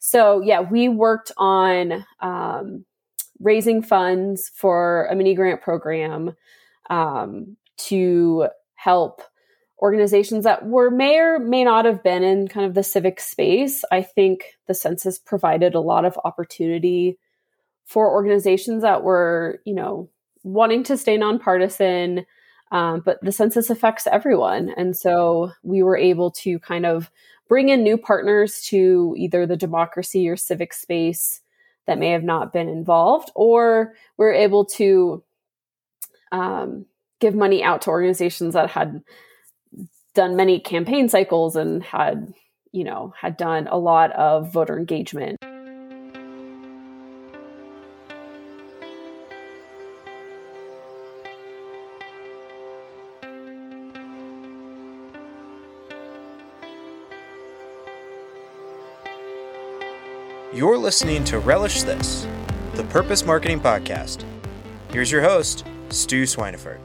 So, yeah, we worked on um, raising funds for a mini grant program um, to help organizations that were may or may not have been in kind of the civic space. I think the census provided a lot of opportunity for organizations that were, you know, wanting to stay nonpartisan, um, but the census affects everyone. And so we were able to kind of bring in new partners to either the democracy or civic space that may have not been involved, or we're able to um, give money out to organizations that had done many campaign cycles and had, you know, had done a lot of voter engagement. Listening to Relish This, the Purpose Marketing Podcast. Here's your host, Stu Swineford.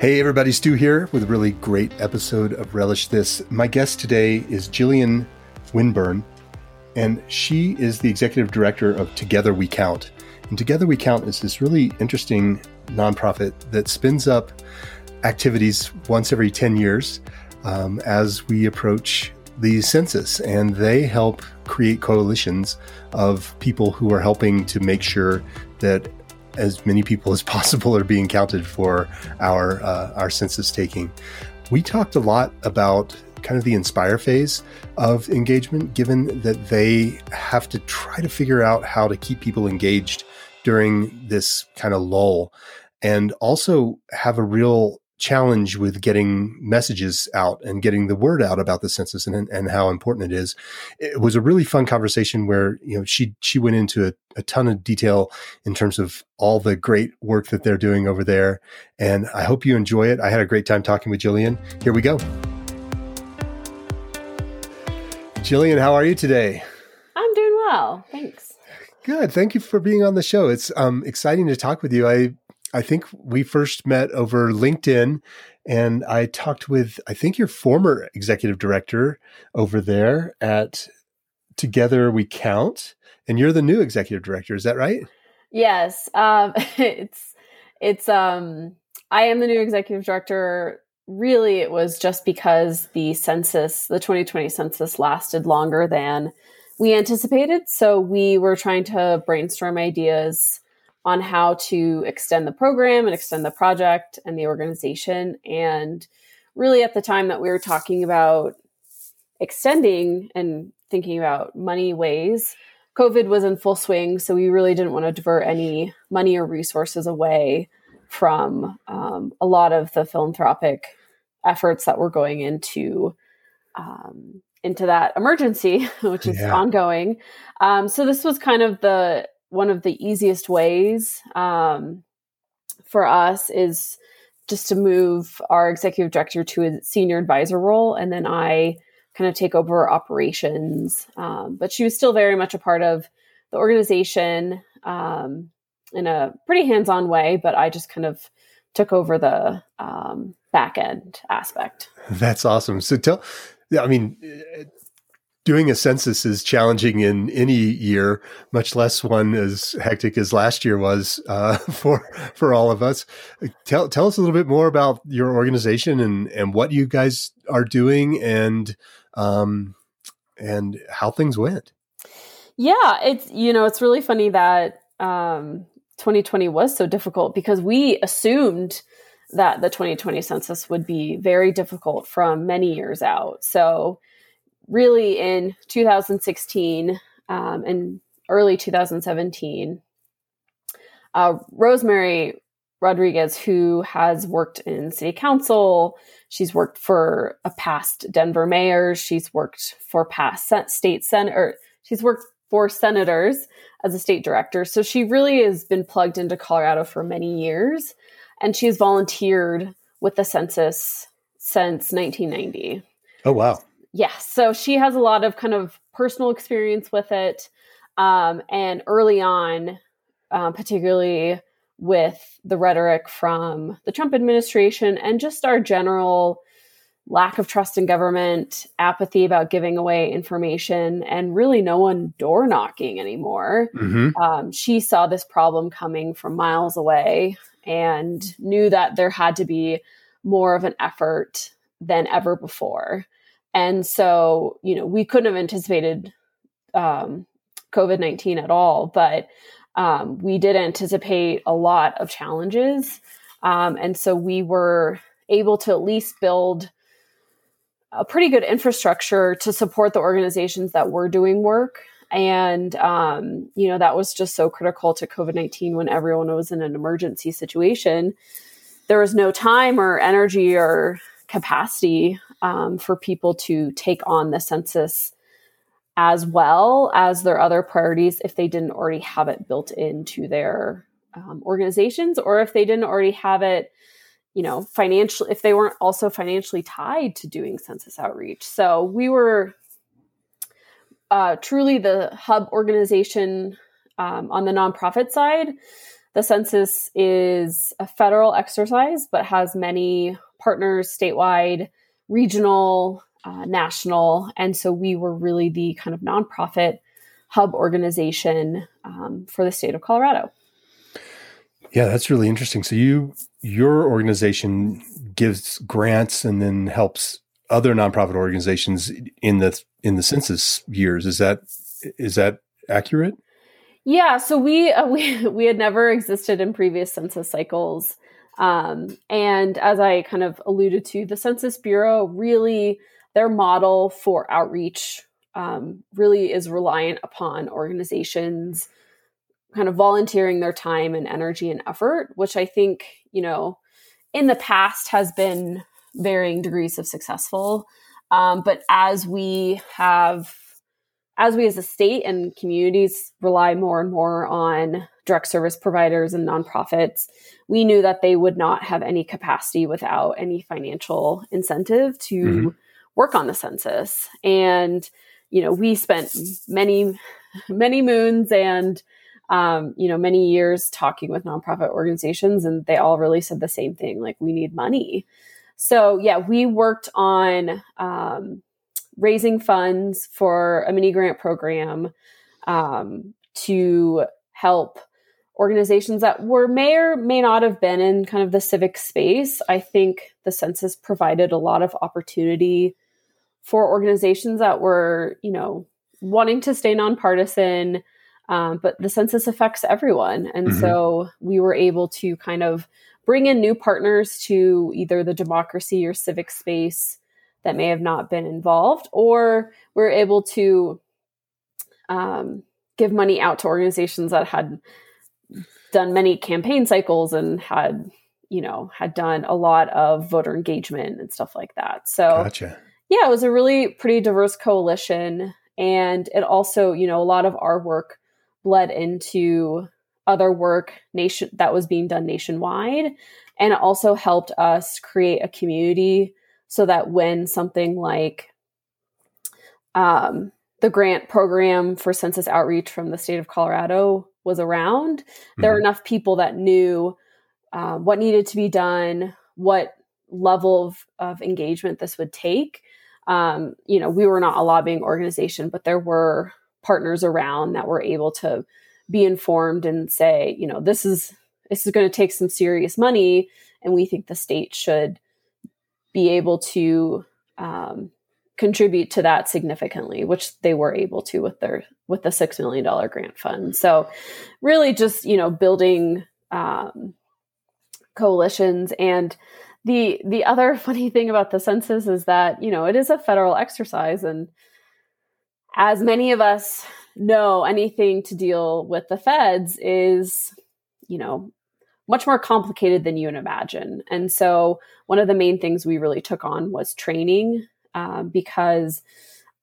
Hey everybody, Stu here with a really great episode of Relish This. My guest today is Jillian Winburn, and she is the executive director of Together We Count. And Together We Count is this really interesting nonprofit that spins up activities once every 10 years um, as we approach the census, and they help create coalitions of people who are helping to make sure that as many people as possible are being counted for our uh, our census taking. We talked a lot about kind of the inspire phase of engagement, given that they have to try to figure out how to keep people engaged during this kind of lull, and also have a real challenge with getting messages out and getting the word out about the census and, and how important it is. It was a really fun conversation where, you know, she, she went into a, a ton of detail in terms of all the great work that they're doing over there. And I hope you enjoy it. I had a great time talking with Jillian. Here we go. Jillian, how are you today? I'm doing well. Thanks. Good. Thank you for being on the show. It's um, exciting to talk with you. I I think we first met over LinkedIn and I talked with, I think your former executive director over there at Together We Count, and you're the new executive director. Is that right? Yes. Um, it's, it's, um, I am the new executive director. Really, it was just because the census, the 2020 census lasted longer than we anticipated. So we were trying to brainstorm ideas on how to extend the program and extend the project and the organization. And really, at the time that we were talking about extending and thinking about money ways, COVID was in full swing. So we really didn't want to divert any money or resources away from um, a lot of the philanthropic efforts that were going into um, into that emergency, which is yeah. ongoing. Um, so this was kind of the one of the easiest ways um, for us is just to move our executive director to a senior advisor role, and then I kind of take over operations. Um, but she was still very much a part of the organization um, in a pretty hands-on way. But I just kind of took over the um, back end aspect. That's awesome. So tell, yeah I mean, doing a census is challenging in any year, much less one as hectic as last year was uh, for for all of us. Tell tell us a little bit more about your organization and and what you guys are doing and um, and how things went. Yeah, it's you know it's really funny that um, 2020 was so difficult because we assumed that the 2020 census would be very difficult from many years out. So really in 2016 um, and early 2017, uh, Rosemary Rodriguez, who has worked in city council, she's worked for a past Denver mayor, she's worked for past state senator, she's worked for senators as a state director. So she really has been plugged into Colorado for many years, and she's volunteered with the census since 1990. Oh wow! Yes. So she has a lot of kind of personal experience with it. Um, and early on, um, particularly with the rhetoric from the Trump administration and just our general lack of trust in government, apathy about giving away information, and really no one door knocking anymore. Mm-hmm. Um, she saw this problem coming from miles away and knew that there had to be more of an effort than ever before. And so, you know, we couldn't have anticipated um, COVID 19 at all, but um, we did anticipate a lot of challenges. Um, and so we were able to at least build a pretty good infrastructure to support the organizations that were doing work. And, um, you know, that was just so critical to COVID 19 when everyone was in an emergency situation. There was no time or energy or capacity um, for people to take on the census as well as their other priorities if they didn't already have it built into their um, organizations or if they didn't already have it you know financial if they weren't also financially tied to doing census outreach. So we were uh, truly the hub organization um, on the nonprofit side. The census is a federal exercise but has many partners statewide regional uh, national. And so we were really the kind of nonprofit hub organization um, for the state of Colorado. Yeah, that's really interesting. So you your organization gives grants and then helps other nonprofit organizations in the in the census years. Is that is that accurate? Yeah, so we uh, we we had never existed in previous census cycles. Um, and as I kind of alluded to, the Census Bureau really their model for outreach um, really is reliant upon organizations kind of volunteering their time and energy and effort, which I think, you know, in the past has been varying degrees of successful. Um, but as we have, as we as a state and communities rely more and more on direct service providers and nonprofits, we knew that they would not have any capacity without any financial incentive to mm-hmm work on the census. And, you know, we spent many, many moons and, um, you know, many years talking with nonprofit organizations, and they all really said the same thing like, we need money. So, yeah, we worked on um, raising funds for a mini grant program um, to help organizations that were may or may not have been in kind of the civic space. I think the census provided a lot of opportunity for organizations that were, you know, wanting to stay nonpartisan, um, but the census affects everyone. And mm-hmm. so we were able to kind of bring in new partners to either the democracy or civic space that may have not been involved, or we're able to um, give money out to organizations that had done many campaign cycles and had, you know, had done a lot of voter engagement and stuff like that. So, gotcha yeah, it was a really pretty diverse coalition. And it also, you know, a lot of our work bled into other work nation that was being done nationwide. And it also helped us create a community so that when something like um, the grant program for census outreach from the state of Colorado was around, mm-hmm. there were mm-hmm. enough people that knew uh, what needed to be done, what level of, of engagement this would take um, you know, we were not a lobbying organization, but there were partners around that were able to be informed and say, you know, this is this is going to take some serious money, and we think the state should be able to um, contribute to that significantly, which they were able to with their with the six million dollar grant fund. So, really, just you know, building um, coalitions. And the the other funny thing about the census is that you know it is a federal exercise. And as many of us know anything to deal with the feds is you know much more complicated than you would imagine. And so one of the main things we really took on was training um, because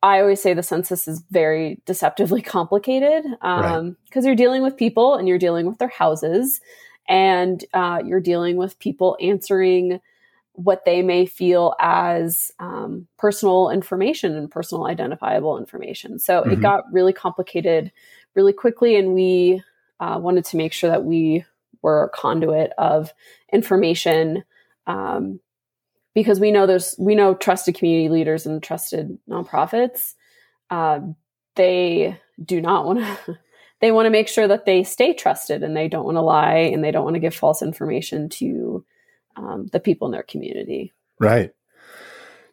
i always say the census is very deceptively complicated because um, right. you're dealing with people and you're dealing with their houses and uh, you're dealing with people answering what they may feel as um, personal information and personal identifiable information. So mm-hmm. it got really complicated really quickly, and we uh, wanted to make sure that we were a conduit of information um, because we know there's we know trusted community leaders and trusted nonprofits. Uh, they do not want to. they want to make sure that they stay trusted and they don't want to lie and they don't want to give false information to um, the people in their community. Right.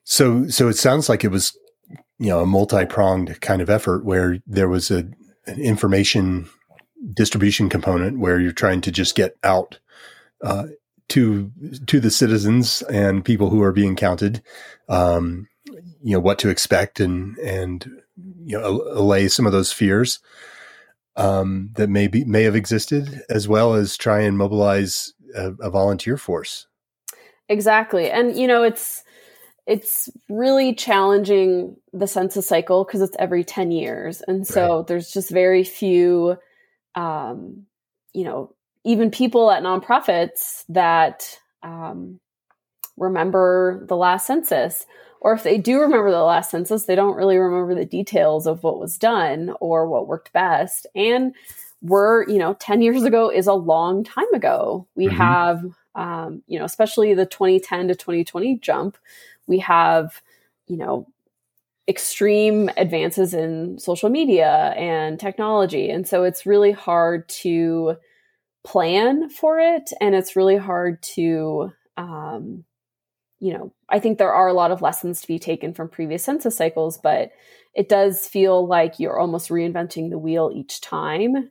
So, so it sounds like it was, you know, a multi-pronged kind of effort where there was a an information distribution component where you're trying to just get out uh, to to the citizens and people who are being counted, um, you know, what to expect and and you know allay some of those fears um, that may be may have existed, as well as try and mobilize a, a volunteer force. Exactly, and you know it's it's really challenging the census cycle because it's every 10 years and so right. there's just very few um, you know even people at nonprofits that um, remember the last census or if they do remember the last census, they don't really remember the details of what was done or what worked best. And we're, you know, 10 years ago is a long time ago. We mm-hmm. have, um, you know, especially the 2010 to 2020 jump, we have, you know, extreme advances in social media and technology. And so it's really hard to plan for it. And it's really hard to, um, you know, I think there are a lot of lessons to be taken from previous census cycles, but it does feel like you're almost reinventing the wheel each time.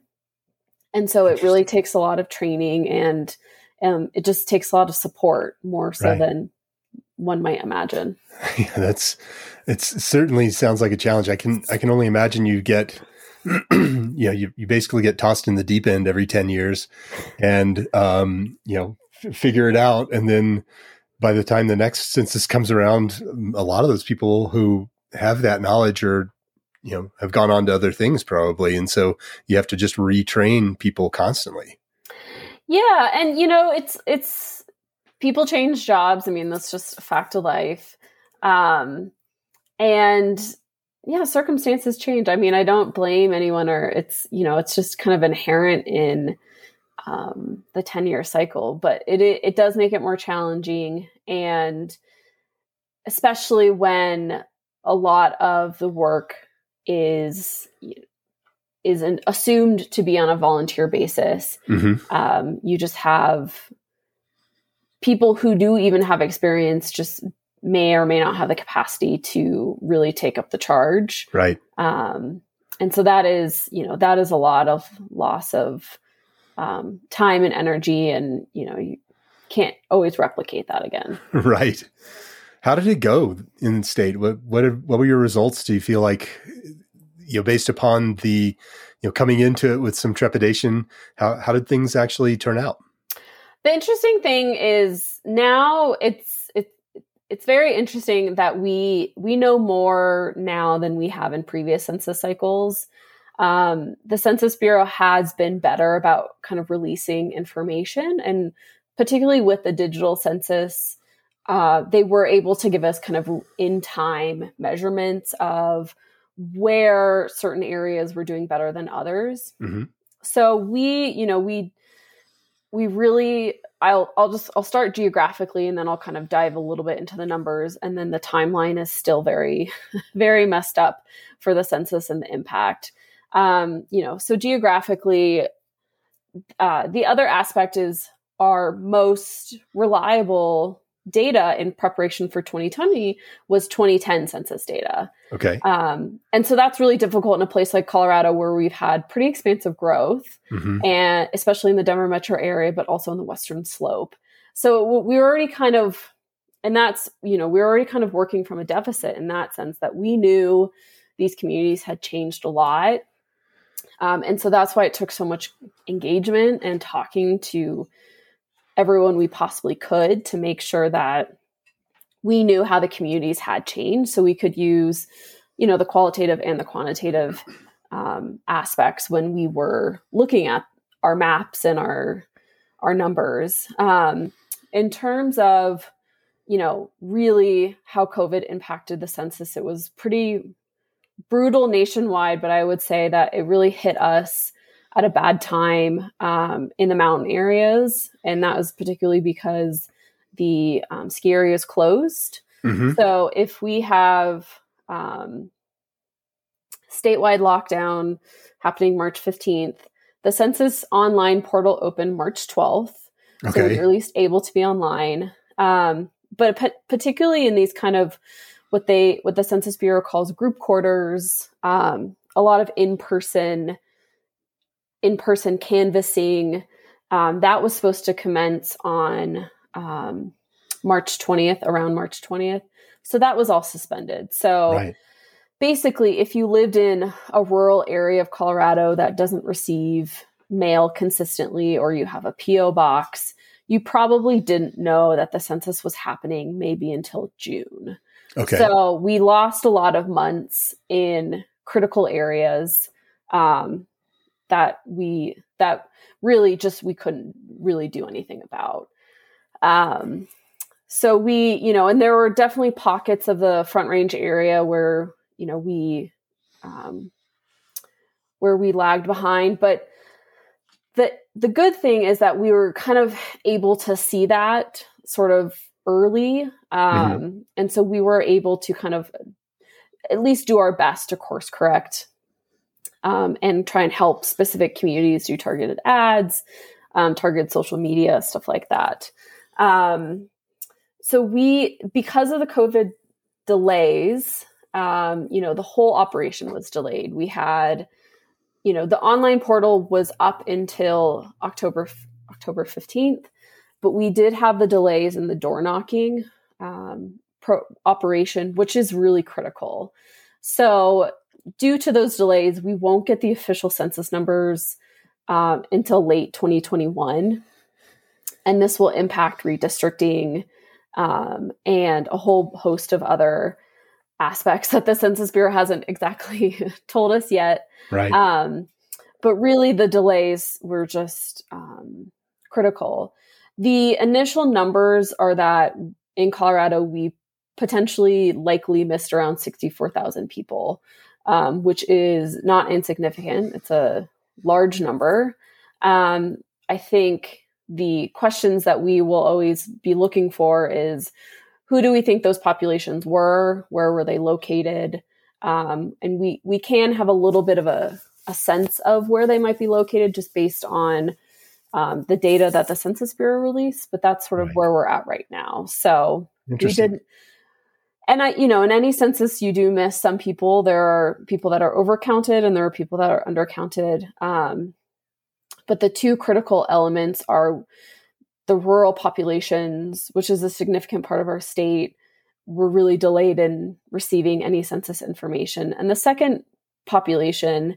And so it really takes a lot of training and um, it just takes a lot of support more so right. than one might imagine. Yeah, that's it certainly sounds like a challenge. I can I can only imagine you get you know you, you basically get tossed in the deep end every 10 years and um you know f- figure it out and then by the time the next census comes around, a lot of those people who have that knowledge are, you know, have gone on to other things probably. And so you have to just retrain people constantly. Yeah. And, you know, it's, it's, people change jobs. I mean, that's just a fact of life. Um, and yeah, circumstances change. I mean, I don't blame anyone or it's, you know, it's just kind of inherent in, um, the 10 year cycle, but it, it, it does make it more challenging. And especially when a lot of the work is is an, assumed to be on a volunteer basis. Mm-hmm. Um, you just have people who do even have experience just may or may not have the capacity to really take up the charge. Right. Um, and so that is, you know, that is a lot of loss of um, time and energy, and you know you can't always replicate that again. Right. How did it go in state? What what what were your results? Do you feel like you know based upon the you know coming into it with some trepidation? How how did things actually turn out? The interesting thing is now it's it's very interesting that we we know more now than we have in previous census cycles um, the Census Bureau has been better about kind of releasing information, and particularly with the digital census, uh, they were able to give us kind of in time measurements of where certain areas were doing better than others. Mm-hmm. So we, you know, we we really I'll I'll just I'll start geographically and then I'll kind of dive a little bit into the numbers and then the timeline is still very very messed up for the census and the impact. Um, you know, so geographically, uh, the other aspect is our most reliable data in preparation for 2020 was 2010 census data. Okay. Um, and so that's really difficult in a place like Colorado where we've had pretty expansive growth, mm-hmm. and especially in the Denver metro area, but also in the western slope. So we were already kind of, and that's, you know, we were already kind of working from a deficit in that sense that we knew these communities had changed a lot. Um, and so that's why it took so much engagement and talking to everyone we possibly could to make sure that we knew how the communities had changed. So we could use you know the qualitative and the quantitative um, aspects when we were looking at our maps and our our numbers. Um, in terms of you know really how covid impacted the census it was pretty brutal nationwide, but I would say that it really hit us at a bad time um, in the mountain areas. And that was particularly because the um, ski area is closed. Mhm. So if we have um, statewide lockdown happening March 15th, the census online portal opened March 12th. So Okay. you're at least able to be online. Um, but pa- particularly in these kind of what they what the Census Bureau calls group quarters, um, a lot of in person in person canvassing. Um, that was supposed to commence on um, March 20th, around March 20th. So that was all suspended. So Right. basically, if you lived in a rural area of Colorado that doesn't receive mail consistently, or you have a P.O. box, you probably didn't know that the census was happening maybe until June. Okay. So we lost a lot of months in critical areas um, that we that really just we couldn't really do anything about. Um, so we, you know, and there were definitely pockets of the Front Range area where you know we um, where we lagged behind, but the the good thing is that we were kind of able to see that sort of early um, and so we were able to kind of at least do our best to course correct um, and try and help specific communities do targeted ads um, targeted social media stuff like that. Um, so we because of the covid delays um, you know the whole operation was delayed. We had you know the online portal was up until october october 15th but we did have the delays in the door knocking um, pro- operation which is really critical. So due to those delays we won't get the official census numbers um, until late 2021 and this will impact redistricting um, and a whole host of other aspects that the census bureau hasn't exactly told us yet right. um, but really, the delays were just um, critical. The initial numbers are that in Colorado, we potentially likely missed around 64,000 people, um, which is not insignificant. It's a large number. Um, I think the questions that we will always be looking for is who do we think those populations were? Where were they located? Um, and we we can have a little bit of a, a sense of where they might be located just based on um, the data that the Census Bureau released, but that's sort of Right. where we're at right now. So we Interesting. did, and I, you know, in any census, you do miss some people. There are people that are overcounted, and there are people that are undercounted. Um, but the two critical elements are the rural populations, which is a significant part of our state, were really delayed in receiving any census information. And the second population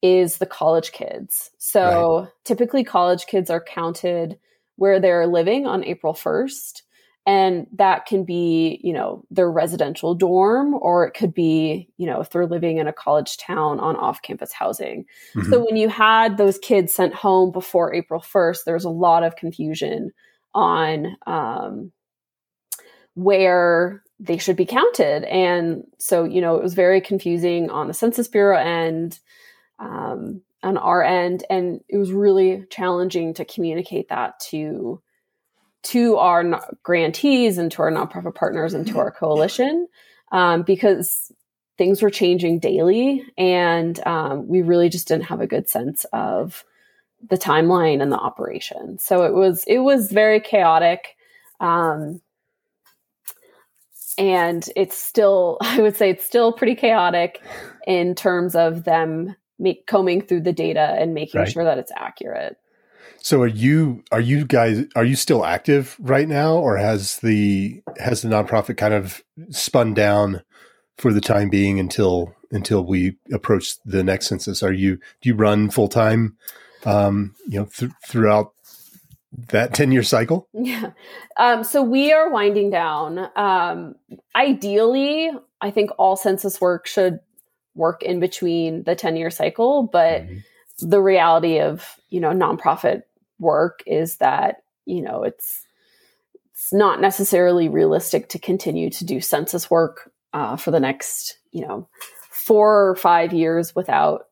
is the college kids. So typically, college kids are counted where they're living on April 1st. And that can be, you know, their residential dorm, or it could be, you know, if they're living in a college town on off campus housing. Mhm. So when you had those kids sent home before April 1st, there's a lot of confusion on um, where they should be counted. And so, you know, it was very confusing on the Census Bureau end, um, on our end, and it was really challenging to communicate that to to our no- grantees and to our nonprofit partners and to our coalition um, because things were changing daily and um, we really just didn't have a good sense of the timeline and the operation. So it was it was very chaotic um, and it's still i would say it's still pretty chaotic in terms of them make, combing through the data and making Right. sure that it's accurate So are you are you guys are you still active right now or has the has the nonprofit kind of spun down for the time being until until we approach the next census? Are you do you run full time um, you know th- throughout that 10 year cycle? Yeah. Um, so we are winding down. Um, ideally, I think all census work should work in between the 10 year cycle, but Mhm. The reality of, you know, nonprofit work is that, you know, it's, it's not necessarily realistic to continue to do census work uh, for the next, you know, four or five years without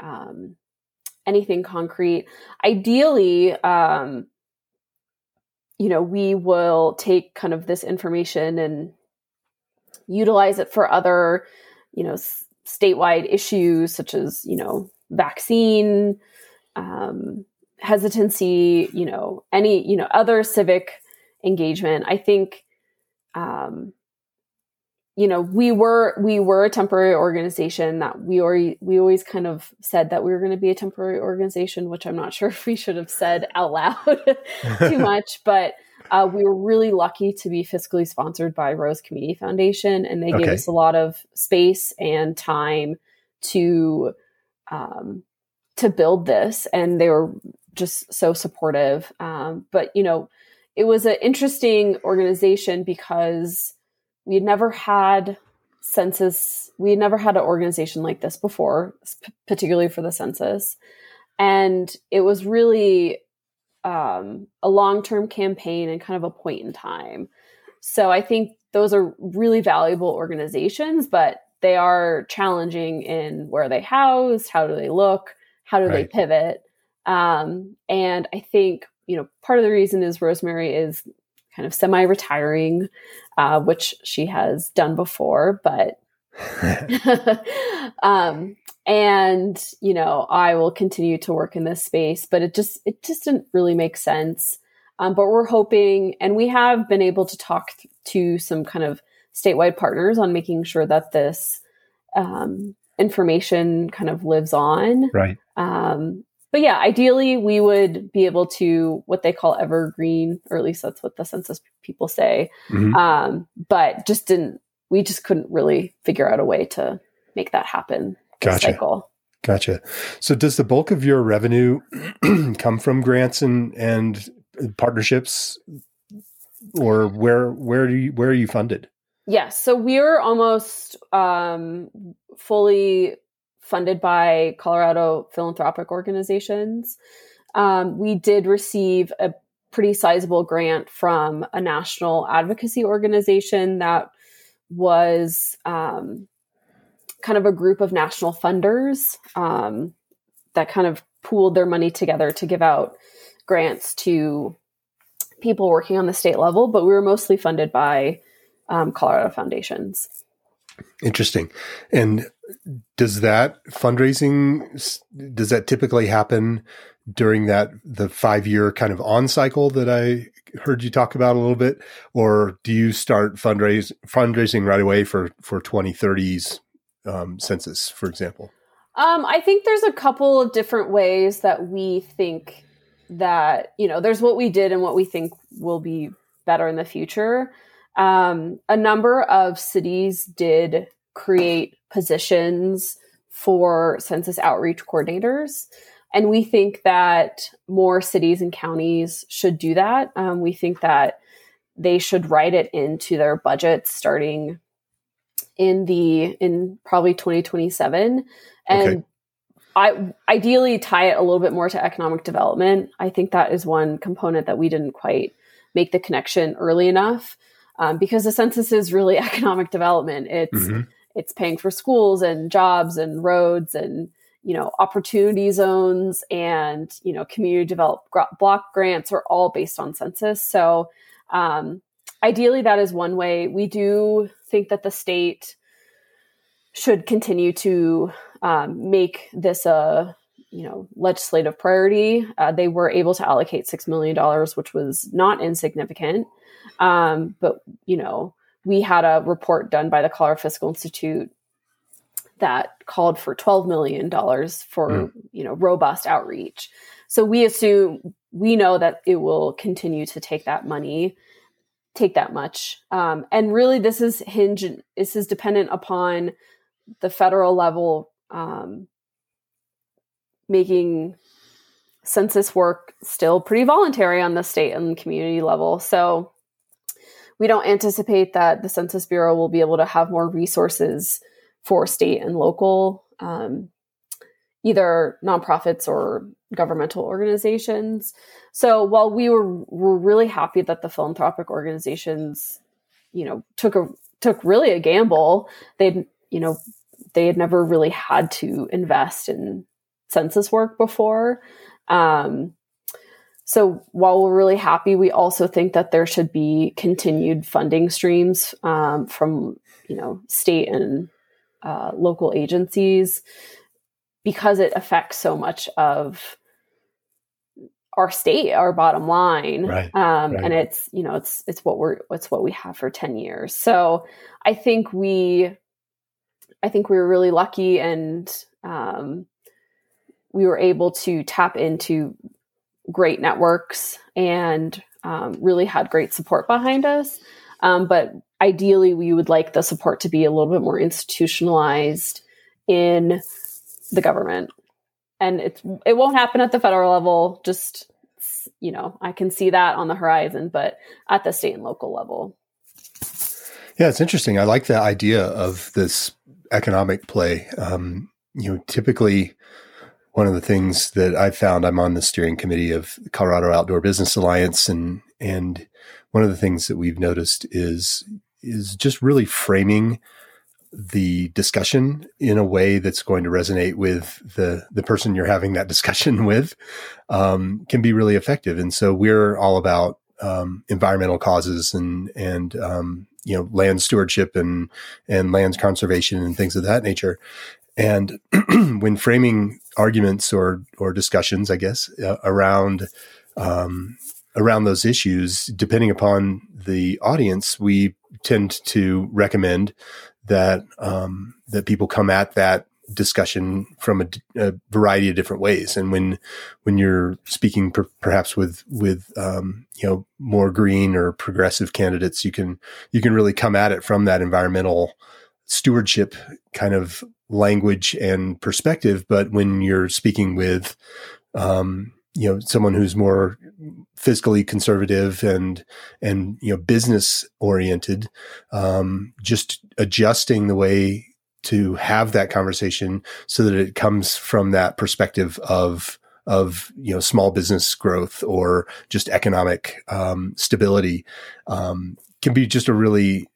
um, anything concrete. Ideally, um, you know, we will take kind of this information and utilize it for other, you know, s- statewide issues such as, you know, vaccine um, hesitancy, you know, any, you know, other civic engagement. I think, um, you know, we were we were a temporary organization that we already we always kind of said that we were going to be a temporary organization, which I'm not sure if we should have said out loud too much, but uh, we were really lucky to be fiscally sponsored by Rose Community Foundation, and they gave us a lot of space and time to um, to build this, and they were just so supportive. Um, but you know, it was an interesting organization because we had never had census. We had never had an organization like this before, particularly for the census, and it was really um, a long term campaign and kind of a point in time. So I think those are really valuable organizations, but they are challenging in where they house, how do they look, how do they pivot. Um, and I think, you know, part of the reason is Rosemary is kind of semi retiring, uh, which she has done before, but um, and you know i will continue to work in this space but it just it just didn't really make sense um, but we're hoping and we have been able to talk th- to some kind of statewide partners on making sure that this um, information kind of lives on right. um, but yeah ideally we would be able to what they call evergreen or at least that's what the census people say Mhm. um, but just didn't we just couldn't really figure out a way to make that happen Gotcha. cycle Gotcha. So, does the bulk of your revenue come from grants and and partnerships, or where where do you where are you funded? Yes so we're almost um, fully funded by colorado philanthropic organizations. Um, we did receive a pretty sizable grant from a national advocacy organization that was um, kind of a group of national funders um, that kind of pooled their money together to give out grants to people working on the state level, but we were mostly funded by um, Colorado foundations. Interesting. And does that fundraising does that typically happen during that the five year kind of on cycle that I heard you talk about a little bit, or do you start fundraise fundraising right away for for 2030s um, census, for example? Um, I think there's a couple of different ways that we think that, you know, there's what we did and what we think will be better in the future. Um, a number of cities did create positions for census outreach coordinators. And we think that more cities and counties should do that. Um, we think that they should write it into their budgets starting in the in probably 2027 and Okay. I ideally tie it a little bit more to economic development. I think that is one component that we didn't quite make the connection early enough um, because the census is really economic development. It's Mhm. it's paying for schools and jobs and roads and you know opportunity zones and you know community develop block grants are all based on census. So um, ideally, that is one way. We do think that the state should continue to um, make this a you know legislative priority. Uh, they were able to allocate six million dollars, which was not insignificant. Um, but you know, we had a report done by the Colorado Fiscal Institute that called for twelve million dollars for Mm. you know robust outreach. So we assume we know that it will continue to take that money take that much um, and really this is hinge this is dependent upon the federal level um, making census work still pretty voluntary on the state and community level. So we don't anticipate that the Census Bureau will be able to have more resources for state and local, um, either nonprofits or governmental organizations. So while we were were really happy that the philanthropic organizations, you know, took a took really a gamble, they'd you know they had never really had to invest in census work before. Um, so while we're really happy, we also think that there should be continued funding streams um, from you know state and uh, local agencies because it affects so much of our state, our bottom line, right, um, right. and it's you know it's it's what we're it's what we have for ten years. So I think we, I think we were really lucky, and um, we were able to tap into great networks and um, really had great support behind us. Um, but ideally, we would like the support to be a little bit more institutionalized in the government. And it's it won't happen at the federal level just you know i can see that on the horizon but at the state and local level. Yeah it's interesting. I like the idea of this economic play. Um, you know typically one of the things that i found i'm on the steering committee of colorado outdoor business alliance and and one of the things that we've noticed is is just really framing the discussion in a way that's going to resonate with the the person you're having that discussion with um, can be really effective. And so we're all about um, environmental causes and and um, you know land stewardship and and lands conservation and things of that nature. And when framing arguments or or discussions, I guess uh, around um, around those issues, depending upon the audience, we tend to recommend that um, that people come at that discussion from a, a, variety of different ways. And when when you're speaking per, perhaps with with um, you know more green or progressive candidates, you can you can really come at it from that environmental stewardship kind of language and perspective. But when you're speaking with um, you know someone who's more fiscally conservative and and you know business oriented um, just adjusting the way to have that conversation so that it comes from that perspective of of you know small business growth or just economic um, stability um, can be just a really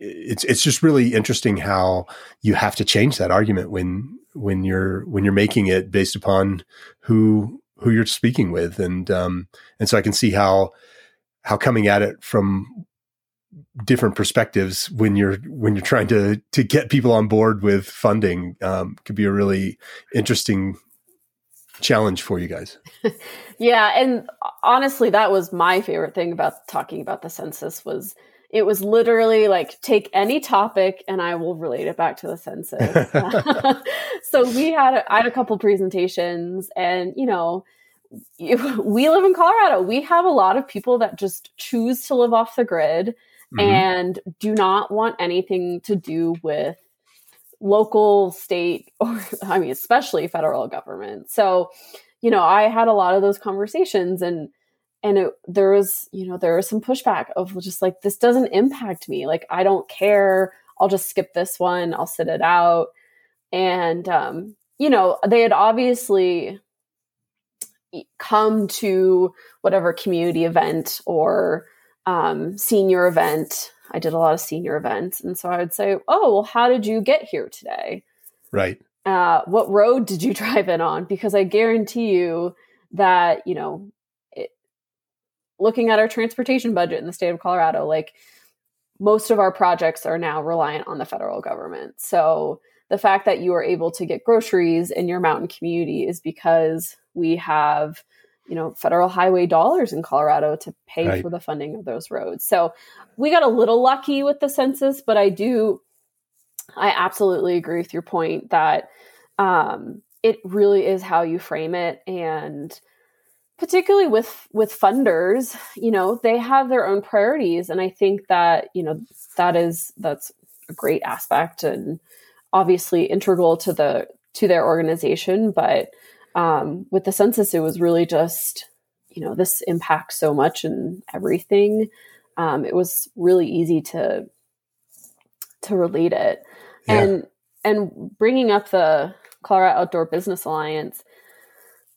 it's it's just really interesting how you have to change that argument when when you're when you're making it based upon who who you're speaking with, and um, and so I can see how how coming at it from different perspectives when you're when you're trying to to get people on board with funding um, could be a really interesting challenge for you guys. yeah, and honestly, that was my favorite thing about talking about the census was it was literally like take any topic and I will relate it back to the census. so we had I had a couple presentations and you know we live in Colorado. We have a lot of people that just choose to live off the grid mm-hmm. and do not want anything to do with local, state, or I mean, especially federal government. So, you know, I had a lot of those conversations and and it, there was you know there was some pushback of just like this doesn't impact me. Like i don't care. I'll just skip this one. I'll sit it out. And um you know they had obviously come to whatever community event or um, senior event. I did a lot of senior events. And so i would say oh well how did you get here today? Right. Uh, what road did you drive in on? Because i guarantee you that you know looking at our transportation budget in the state of Colorado, like most of our projects are now reliant on the federal government. So the fact that you are able to get groceries in your mountain community is because we have you know federal highway dollars in colorado to pay right. for the funding of those roads so we got a little lucky with the census but i do i absolutely agree with your point that um, it really is how you frame it and particularly with with funders you know they have their own priorities. And i think that you know that is that's a great aspect and obviously integral to the to their organization. But um, with the census it was really just you know this impacts so much and everything. Um, it was really easy to to relate it. Yeah. and and bringing up the colorado outdoor business alliance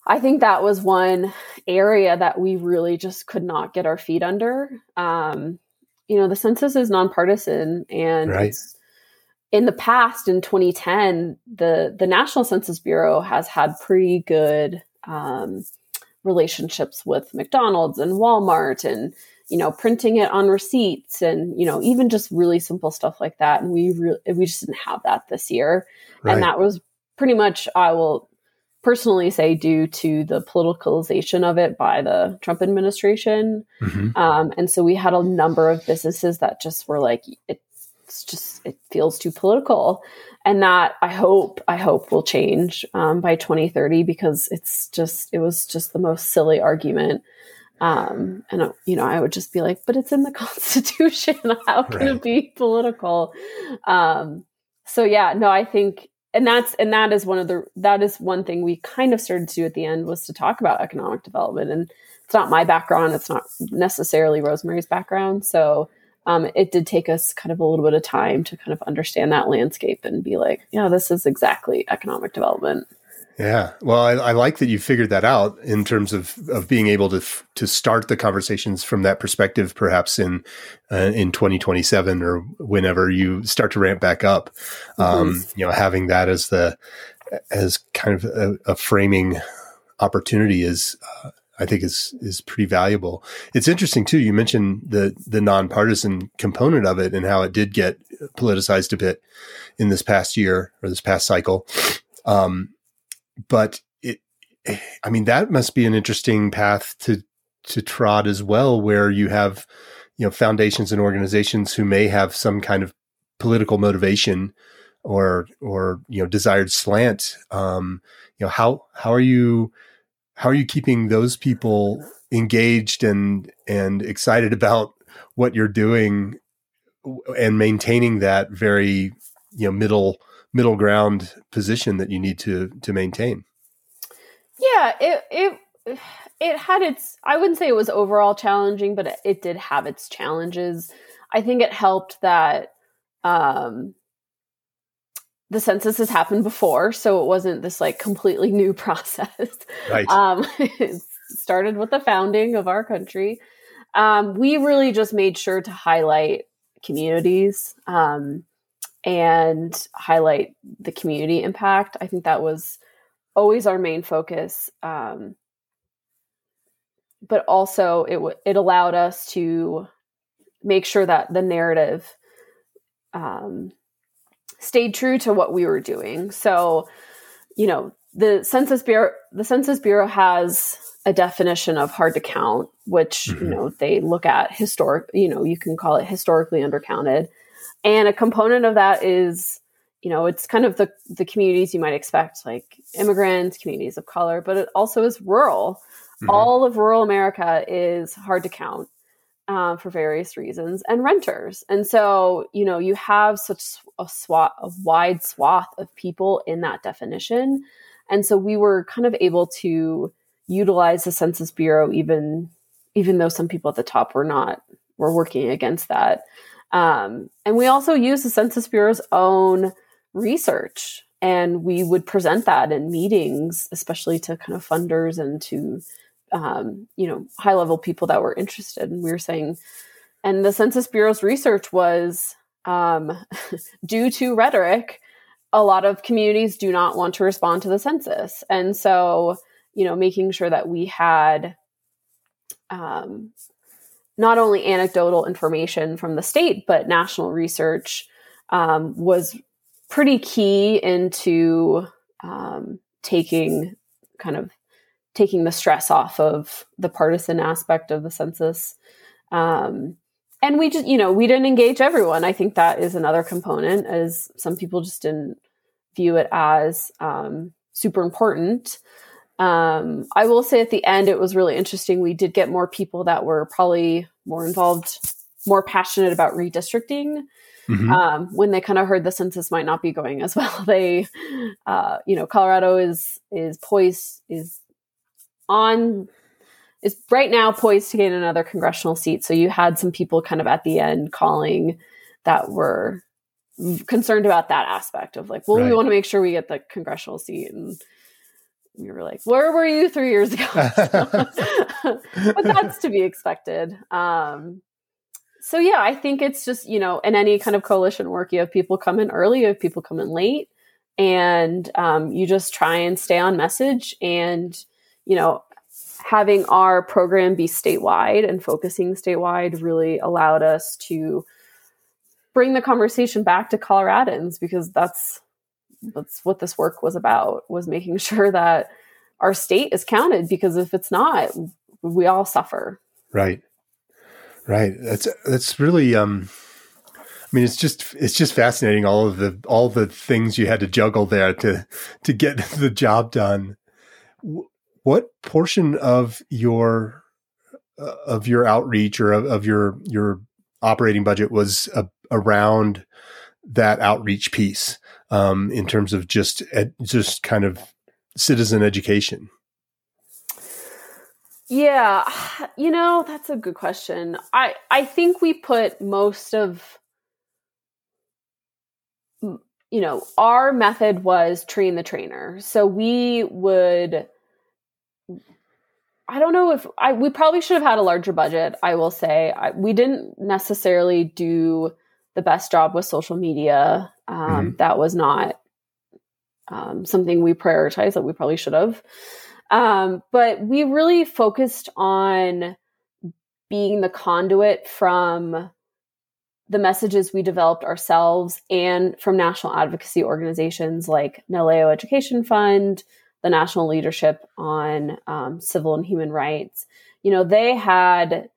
I think that was one area that we really just could not get our feet under. Um, you know, the census is nonpartisan, and right. in the past, in 2010, the the National Census Bureau has had pretty good um, relationships with McDonald's and Walmart and you know printing it on receipts and you know even just really simple stuff like that and we really we just didn't have that this year right. and that was pretty much I will personally say due to the politicalization of it by the Trump administration. Mm-hmm. Um, and so we had a number of businesses that just were like, it's just, it feels too political. And that I hope, I hope will change um, by 2030 because it's just, it was just the most silly argument. Um, and, uh, you know, I would just be like, but it's in the Constitution. How can right. it be political? Um, so yeah, no, I think and that's and that is one of the that is one thing we kind of started to do at the end was to talk about economic development. And it's not my background. It's not necessarily rosemary's background. So um, it did take us kind of a little bit of time to kind of understand that landscape and be like yeah this is exactly economic development yeah. Well, I, I, like that you figured that out in terms of, of being able to to start the conversations from that perspective, perhaps in uh, in 2027 or whenever you start to ramp back up. Um, mm-hmm. You know, having that as the as kind of a, a framing opportunity is, uh, I think, is is pretty valuable. It's interesting too. You mentioned the the nonpartisan component of it and how it did get politicized a bit in this past year or this past cycle. Um, but it, I mean, that must be an interesting path to to trot as well, where you have you know foundations and organizations who may have some kind of political motivation or or you know desired slant. Um, you know how how are you how are you keeping those people engaged and and excited about what you're doing and maintaining that very you know middle middle ground position that you need to to maintain. Yeah, it it it had its I wouldn't say it was overall challenging, but it, it did have its challenges. I think it helped that um the census has happened before, so it wasn't this like completely new process. Right. Um, it started with the founding of our country. Um, we really just made sure to highlight communities. Um, and highlight the community impact. I think that was always our main focus. Um, but also, it w- it allowed us to make sure that the narrative um, stayed true to what we were doing. So, you know, the Census Bureau the Census Bureau has a definition of hard to count, which mm-hmm. you know they look at historic. You know, you can call it historically undercounted and a component of that is you know it's kind of the the communities you might expect like immigrants communities of color but it also is rural. Mm-hmm. all of rural america is hard to count uh, for various reasons and renters. And so you know you have such a swath a wide swath of people in that definition. And so we were kind of able to utilize the census bureau even even though some people at the top were not were working against that um, and we also use the Census Bureau's own research, and we would present that in meetings, especially to kind of funders and to um, you know high level people that were interested. And we were saying, and the Census Bureau's research was um, due to rhetoric. A lot of communities do not want to respond to the census, and so you know making sure that we had um, not only anecdotal information from the state, but national research um, was pretty key into um, taking kind of taking the stress off of the partisan aspect of the census. Um, and we just, you know, we didn't engage everyone. I think that is another component, as some people just didn't view it as um, super important. Um, I will say at the end, it was really interesting. We did get more people that were probably more involved, more passionate about redistricting. Mm-hmm. Um, when they kind of heard the census might not be going as well, they, uh, you know, Colorado is is poised is on is right now poised to gain another congressional seat. So you had some people kind of at the end calling that were concerned about that aspect of like, well, right. we want to make sure we get the congressional seat and we were like, where were you three years ago? but that's to be expected. Um, so yeah, I think it's just, you know, in any kind of coalition work, you have people come in early, you have people come in late, and um, you just try and stay on message and, you know, having our program be statewide and focusing statewide really allowed us to bring the conversation back to Coloradans because that's that's what this work was about was making sure that our state is counted because if it's not we all suffer. Right. Right. That's that's really um I mean, it's just it's just fascinating all of the all the things you had to juggle there to to get the job done. What portion of your uh, of your outreach or of, of, your your operating budget was uh, around that outreach piece um, in terms of just just kind of citizen education? Yeah, you know that's a good question. I I think we put most of you know, our method was train the trainer. So we would I don't know if I we probably should have had a larger budget, I will say. I, we didn't necessarily do the best job with social media. Um, mm-hmm. That was not um, something we prioritized that we probably should have. Um, but we really focused on being the conduit from the messages we developed ourselves and from national advocacy organizations like NALEO Education Fund, the National Leadership on um, Civil and Human Rights. You know, they had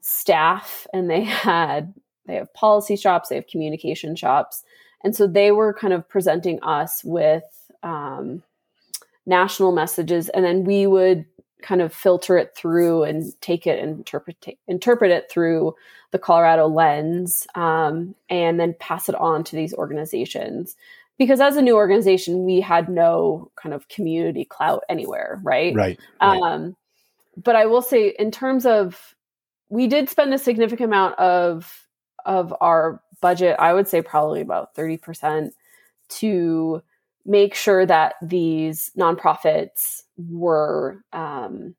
staff and they had they have policy shops, they have communication shops, and so they were kind of presenting us with um, national messages, and then we would kind of filter it through and take it and interpret interpret it through the Colorado lens, um, and then pass it on to these organizations. Because as a new organization, we had no kind of community clout anywhere, right? Right. right. Um, but I will say, in terms of, we did spend a significant amount of of our budget. I would say probably about thirty percent to make sure that these nonprofits were um,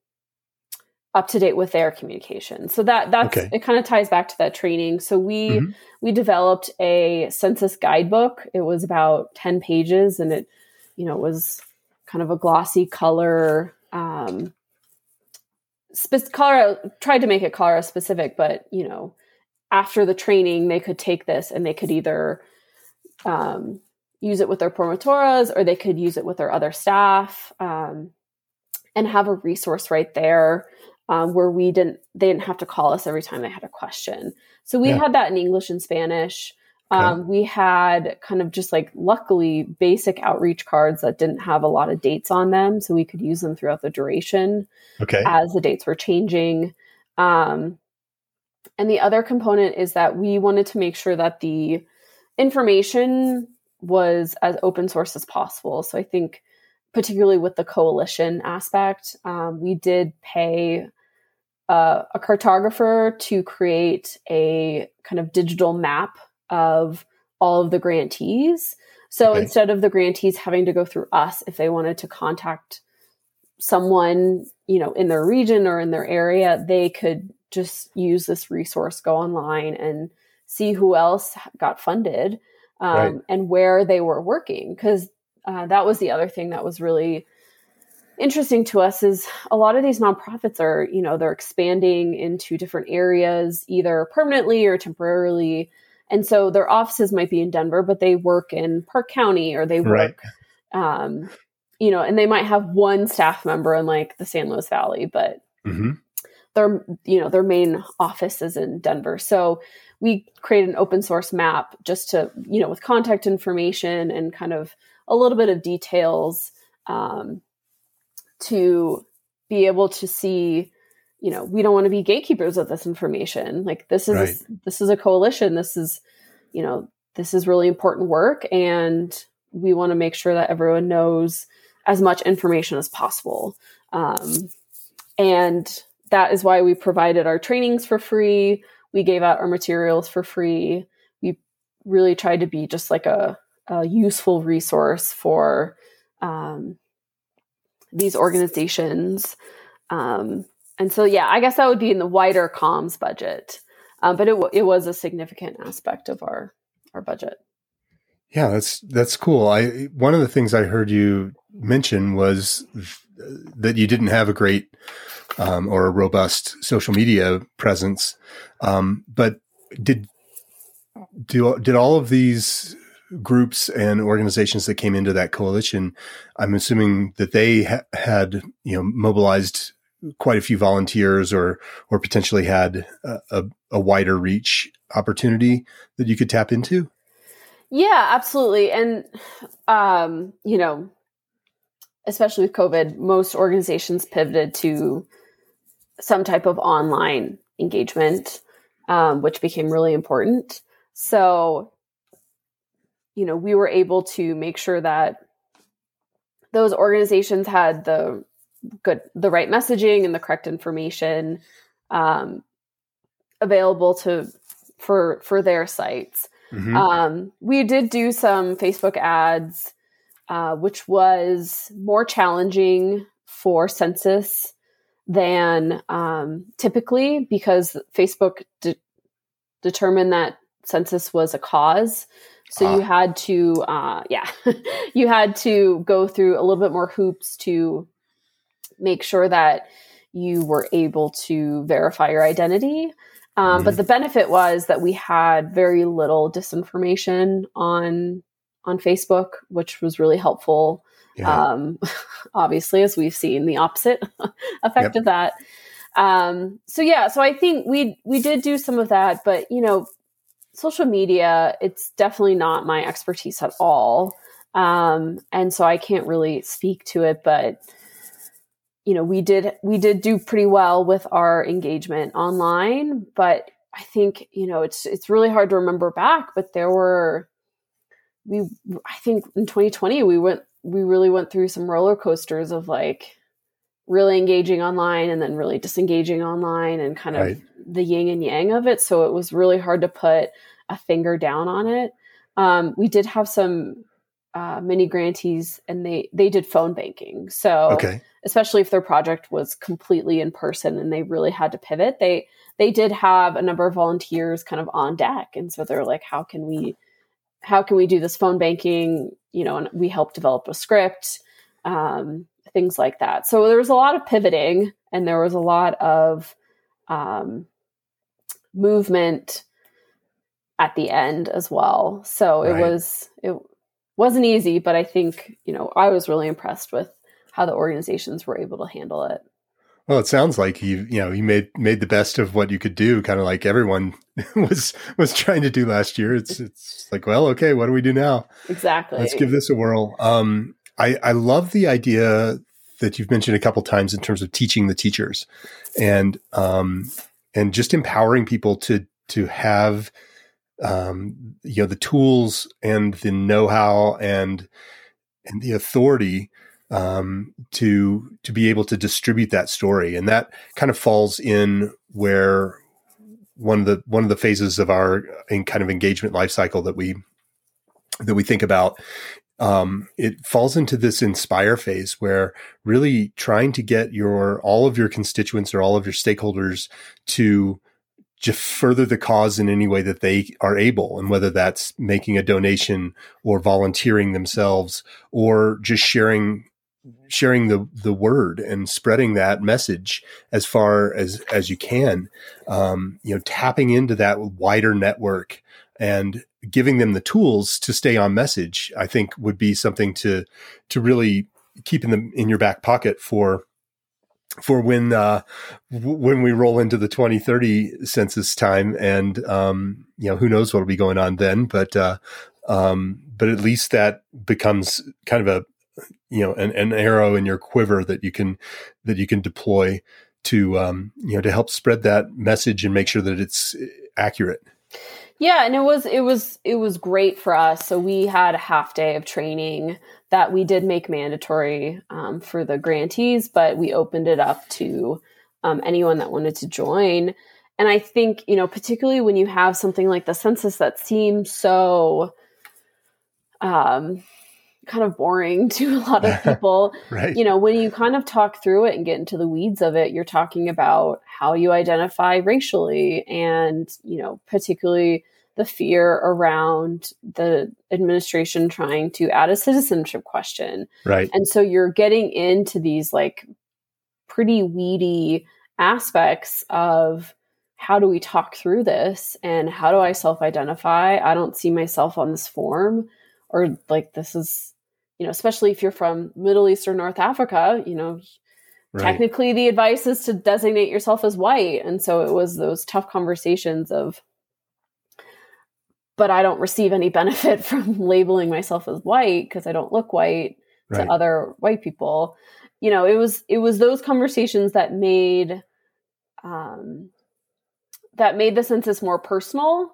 up to date with their communication. So that that's okay. it kind of ties back to that training. So we mm-hmm. we developed a census guidebook. It was about 10 pages and it you know was kind of a glossy color um spe- Colorado tried to make it Colorado specific, but you know, after the training they could take this and they could either um use it with their promotoras or they could use it with their other staff um, and have a resource right there um, where we didn't they didn't have to call us every time they had a question. So we yeah. had that in english and spanish. Um, we had kind of just like luckily basic outreach cards that didn't have a lot of dates on them so we could use them throughout the duration okay. as the dates were changing. Um, and the other component is that we wanted to make sure that the information was as open source as possible. So I think, particularly with the coalition aspect, um, we did pay uh, a cartographer to create a kind of digital map of all of the grantees. So okay. instead of the grantees having to go through us if they wanted to contact someone, you know, in their region or in their area, they could just use this resource, go online and see who else got funded um, right. and where they were working because uh, that was the other thing that was really interesting to us is a lot of these nonprofits are you know they're expanding into different areas either permanently or temporarily and so their offices might be in denver but they work in park county or they work right. um, you know and they might have one staff member in like the san luis valley but mm-hmm. Their you know their main office is in denver. So we create an open source map just to you know with contact information and kind of a little bit of details um, to be able to see you know we don't want to be gatekeepers of this information. Like this is right. this is a coalition. This is you know this is really important work and we want to make sure that everyone knows as much information as possible. Um, and that is why we provided our trainings for free we gave out our materials for free. We really tried to be just like a, a useful resource for um, these organizations. Um, and so, yeah, I guess that would be in the wider comms budget, um, but it, w- it was a significant aspect of our our budget. Yeah, that's that's cool. I one of the things I heard you mention was th- that you didn't have a great um, or a robust social media presence. Um, but did do did all of these groups and organizations that came into that coalition? I'm assuming that they ha- had you know mobilized quite a few volunteers or or potentially had a, a, a wider reach opportunity that you could tap into. Yeah, absolutely. And, um, you know, especially with COVID, most organizations pivoted to some type of online engagement, um, which became really important. So, you know, we were able to make sure that those organizations had the good, the right messaging and the correct information um, available to for for their sites. Mm-hmm. Um, we did do some Facebook ads, uh, which was more challenging for census than um, typically because Facebook de- determined that census was a cause. So ah. you had to, uh, yeah, you had to go through a little bit more hoops to make sure that you were able to verify your identity. Um, mm-hmm. But the benefit was that we had very little disinformation on on Facebook, which was really helpful. Yeah. Um, obviously, as we've seen the opposite effect yep. of that. Um, so yeah, so I think we we did do some of that, but you know, social media it's definitely not my expertise at all, um, and so I can't really speak to it, but you know we did we did do pretty well with our engagement online but i think you know it's it's really hard to remember back but there were we i think in 2020 we went we really went through some roller coasters of like really engaging online and then really disengaging online and kind of right. the yin and yang of it. So it was really hard to put a finger down on it. Um, we did have some uh, mini grantees and they they did phone banking. So okay. especially if their project was completely in person and they really had to pivot they they did have a number of volunteers kind of on deck. And so they're like how can we how can we do this phone banking you know and we helped develop a script um, things like that so there was a lot of pivoting and there was a lot of um, movement at the end as well so right. it was it wasn't easy but i think you know i was really impressed with how the organizations were able to handle it. Well, it sounds like you you know you made made the best of what you could do, kind of like everyone was was trying to do last year. It's it's like, well, okay, what do we do now? Exactly. Let's give this a whirl. Um, I I love the idea that you've mentioned a couple times in terms of teaching the teachers, and um, and just empowering people to to have um, you know the tools and the know how and and the authority um, to to be able to distribute that story, and that kind of falls in where one of the one of the phases of our in kind of engagement life cycle that we that we think about um, it falls into this inspire phase where really trying to get your all of your constituents or all of your stakeholders to just further the cause in any way that they are able. And whether that's making a donation or volunteering themselves or just sharing sharing the the word and spreading that message as far as as you can um, you know tapping into that wider network and giving them the tools to stay on message i think would be something to to really keep in the in your back pocket for for when uh, when we roll into the 2030 census time and um, you know who knows what'll be going on then but uh, um, but at least that becomes kind of a you know an, an arrow in your quiver that you can that you can deploy to um, you know to help spread that message and make sure that it's accurate. Yeah and it was it was it was great for us. So we had a half day of training that we did make mandatory um, for the grantees but we opened it up to um, anyone that wanted to join. And i think you know particularly when you have something like the census that seems so um kind of boring to a lot of people. right. You know, when you kind of talk through it and get into the weeds of it, you're talking about how you identify racially and, you know, particularly the fear around the administration trying to add a citizenship question. Right. And so you're getting into these like pretty weedy aspects of how do we talk through this and how do I self identify? I don't see myself on this form or like this is, you know, especially if you're from Middle East or North Africa, you know, right. technically the advice is to designate yourself as white. And so it was those tough conversations of, but I don't receive any benefit from labeling myself as white because I don't look white right. to other white people. You know, it was it was those conversations that made um that made the census more personal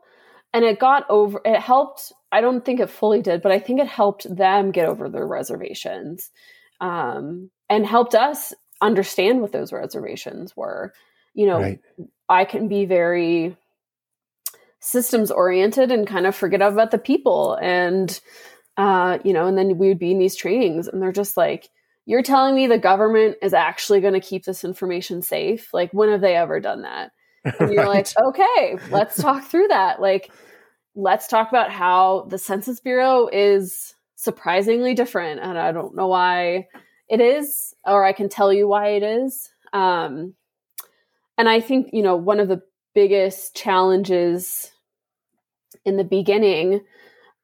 and it got over it helped i don't think it fully did but i think it helped them get over their reservations um, and helped us understand what those reservations were you know right. i can be very systems oriented and kind of forget about the people and uh, you know and then we would be in these trainings and they're just like you're telling me the government is actually going to keep this information safe like when have they ever done that and you're right. like, okay, let's talk through that. Like, let's talk about how the Census Bureau is surprisingly different. And I don't know why it is, or I can tell you why it is. Um, and I think, you know, one of the biggest challenges in the beginning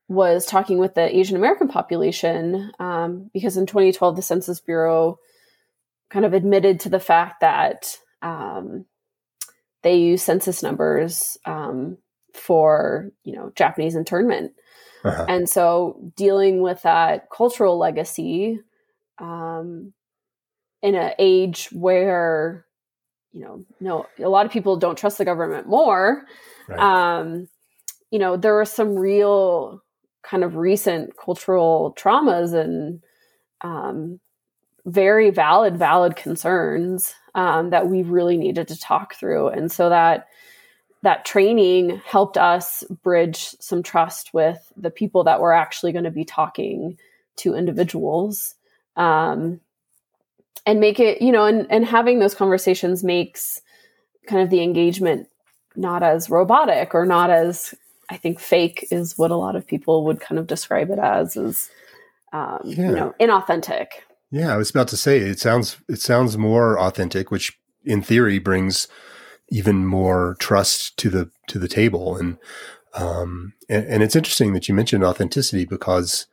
was talking with the Asian American population um, because in 2012, the Census Bureau kind of admitted to the fact that um, they use census numbers um, for you know Japanese internment, uh-huh. and so dealing with that cultural legacy um, in an age where you know no a lot of people don't trust the government more. Right. Um, you know there are some real kind of recent cultural traumas and um, very valid valid concerns um, that we really needed to talk through and so that that training helped us bridge some trust with the people that were actually going to be talking to individuals um, and make it you know and, and having those conversations makes kind of the engagement not as robotic or not as i think fake is what a lot of people would kind of describe it as is um, yeah. you know inauthentic yeah, I was about to say it sounds it sounds more authentic, which in theory brings even more trust to the to the table, and um, and, and it's interesting that you mentioned authenticity because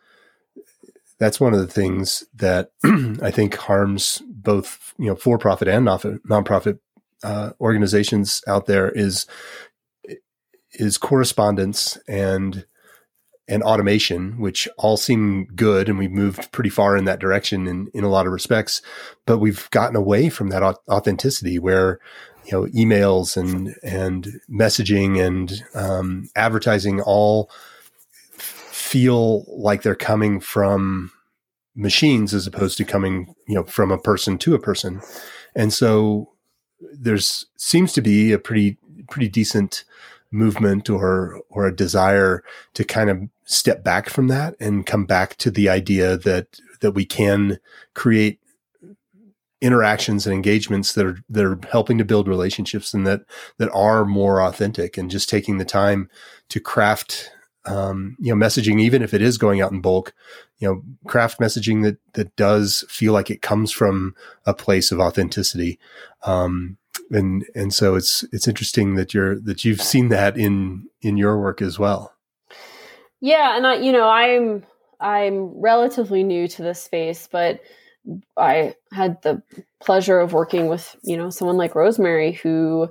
that's one of the things that I think harms both you know for profit and nonprofit uh, organizations out there is is correspondence and and automation, which all seem good. And we've moved pretty far in that direction in, in a lot of respects, but we've gotten away from that authenticity where, you know, emails and, and messaging and, um, advertising all feel like they're coming from machines as opposed to coming, you know, from a person to a person. And so there's seems to be a pretty, pretty decent, movement or or a desire to kind of step back from that and come back to the idea that that we can create interactions and engagements that are that are helping to build relationships and that that are more authentic and just taking the time to craft um, you know messaging even if it is going out in bulk you know craft messaging that that does feel like it comes from a place of authenticity. Um, and and so it's it's interesting that you're that you've seen that in in your work as well. Yeah and i you know i'm i'm relatively new to this space but i had the pleasure of working with you know someone like rosemary who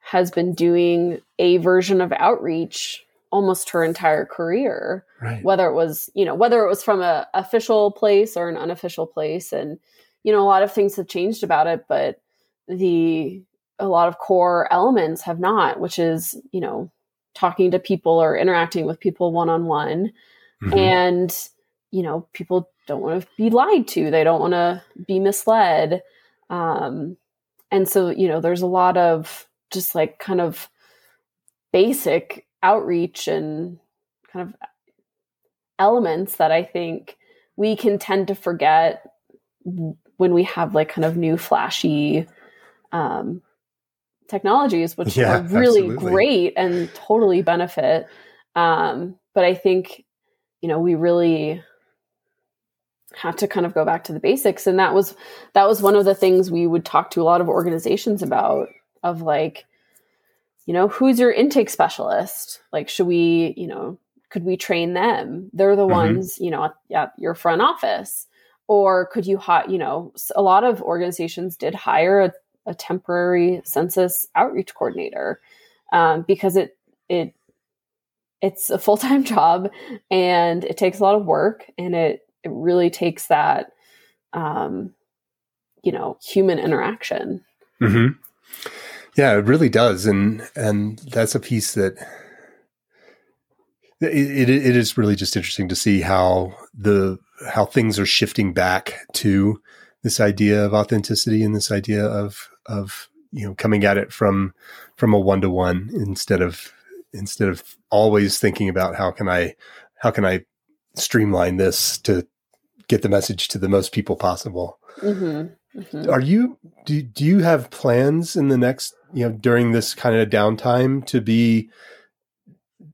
has been doing a version of outreach almost her entire career right. whether it was you know whether it was from a official place or an unofficial place and you know a lot of things have changed about it but the a lot of core elements have not, which is, you know, talking to people or interacting with people one on one. And, you know, people don't want to be lied to, they don't want to be misled. Um, and so, you know, there's a lot of just like kind of basic outreach and kind of elements that I think we can tend to forget when we have like kind of new flashy um, technologies, which yeah, are really absolutely. great and totally benefit. Um, but I think, you know, we really have to kind of go back to the basics. And that was that was one of the things we would talk to a lot of organizations about of like you know who's your intake specialist? Like should we you know could we train them? They're the mm-hmm. ones you know at, at, your front office. Or could you hire you know a lot of organizations did hire a, a temporary census outreach coordinator um, because it it it's a full-time job and it takes a lot of work and it it really takes that um, you know human interaction mm-hmm. yeah it really does and and that's a piece that it, it, it is really just interesting to see how the how things are shifting back to this idea of authenticity and this idea of of you know coming at it from from a one to one instead of instead of always thinking about how can I how can I streamline this to get the message to the most people possible. Mm-hmm. Mm-hmm. Are you do do you have plans in the next you know during this kind of downtime to be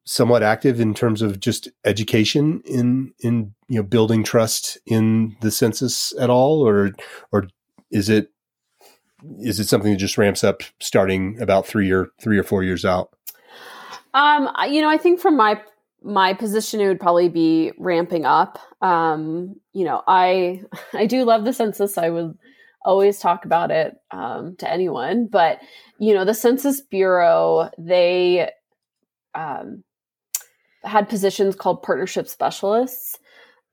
somewhat active in terms of just education in in you know building trust in the census at all or or is it is it something that just ramps up starting about 3 or 3 or 4 years out um you know i think from my my position it would probably be ramping up. Um you know i i do love the census. I would always talk about it um, to anyone but you know the census bureau they um, had positions called partnership specialists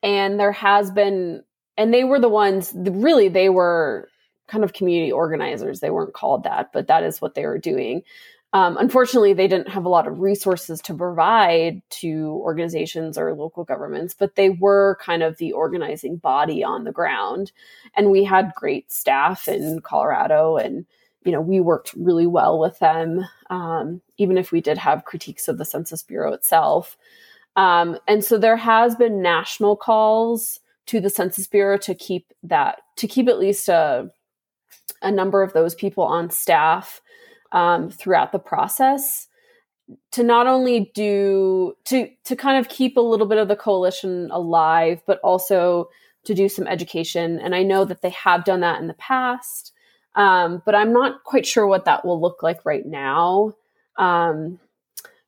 and there has been and they were the ones really they were kind of community organizers. They weren't called that but that is what they were doing um, unfortunately, they didn't have a lot of resources to provide to organizations or local governments, but they were kind of the organizing body on the ground. And we had great staff in Colorado, and you know we worked really well with them, um, even if we did have critiques of the Census Bureau itself. Um, and so there has been national calls to the Census Bureau to keep that to keep at least a a number of those people on staff um, throughout the process to not only do to to kind of keep a little bit of the coalition alive but also to do some education and i know that they have done that in the past um, but i'm not quite sure what that will look like right now um,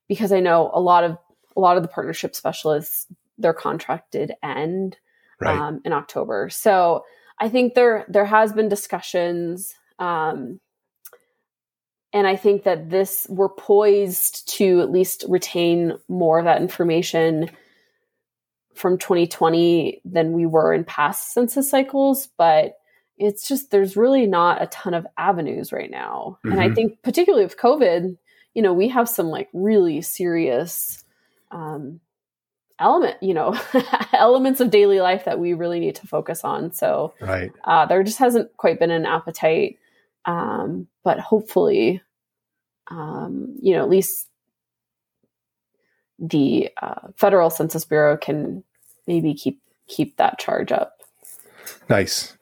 because i know a lot of a lot of the partnership specialists their contracted end right. um, in october so i think there there has been discussions um, and I think that this we're poised to at least retain more of that information from 2020 than we were in past census cycles, but it's just there's really not a ton of avenues right now. Mm-hmm. And I mm-hmm. think particularly with COVID, you know, we have some like really serious um, element, you know, elements of daily life that we really need to focus on. So right. uh, there just hasn't quite been an appetite um, but hopefully, um, you know, at least the uh, Federal Census Bureau can maybe keep keep that charge up. Nice.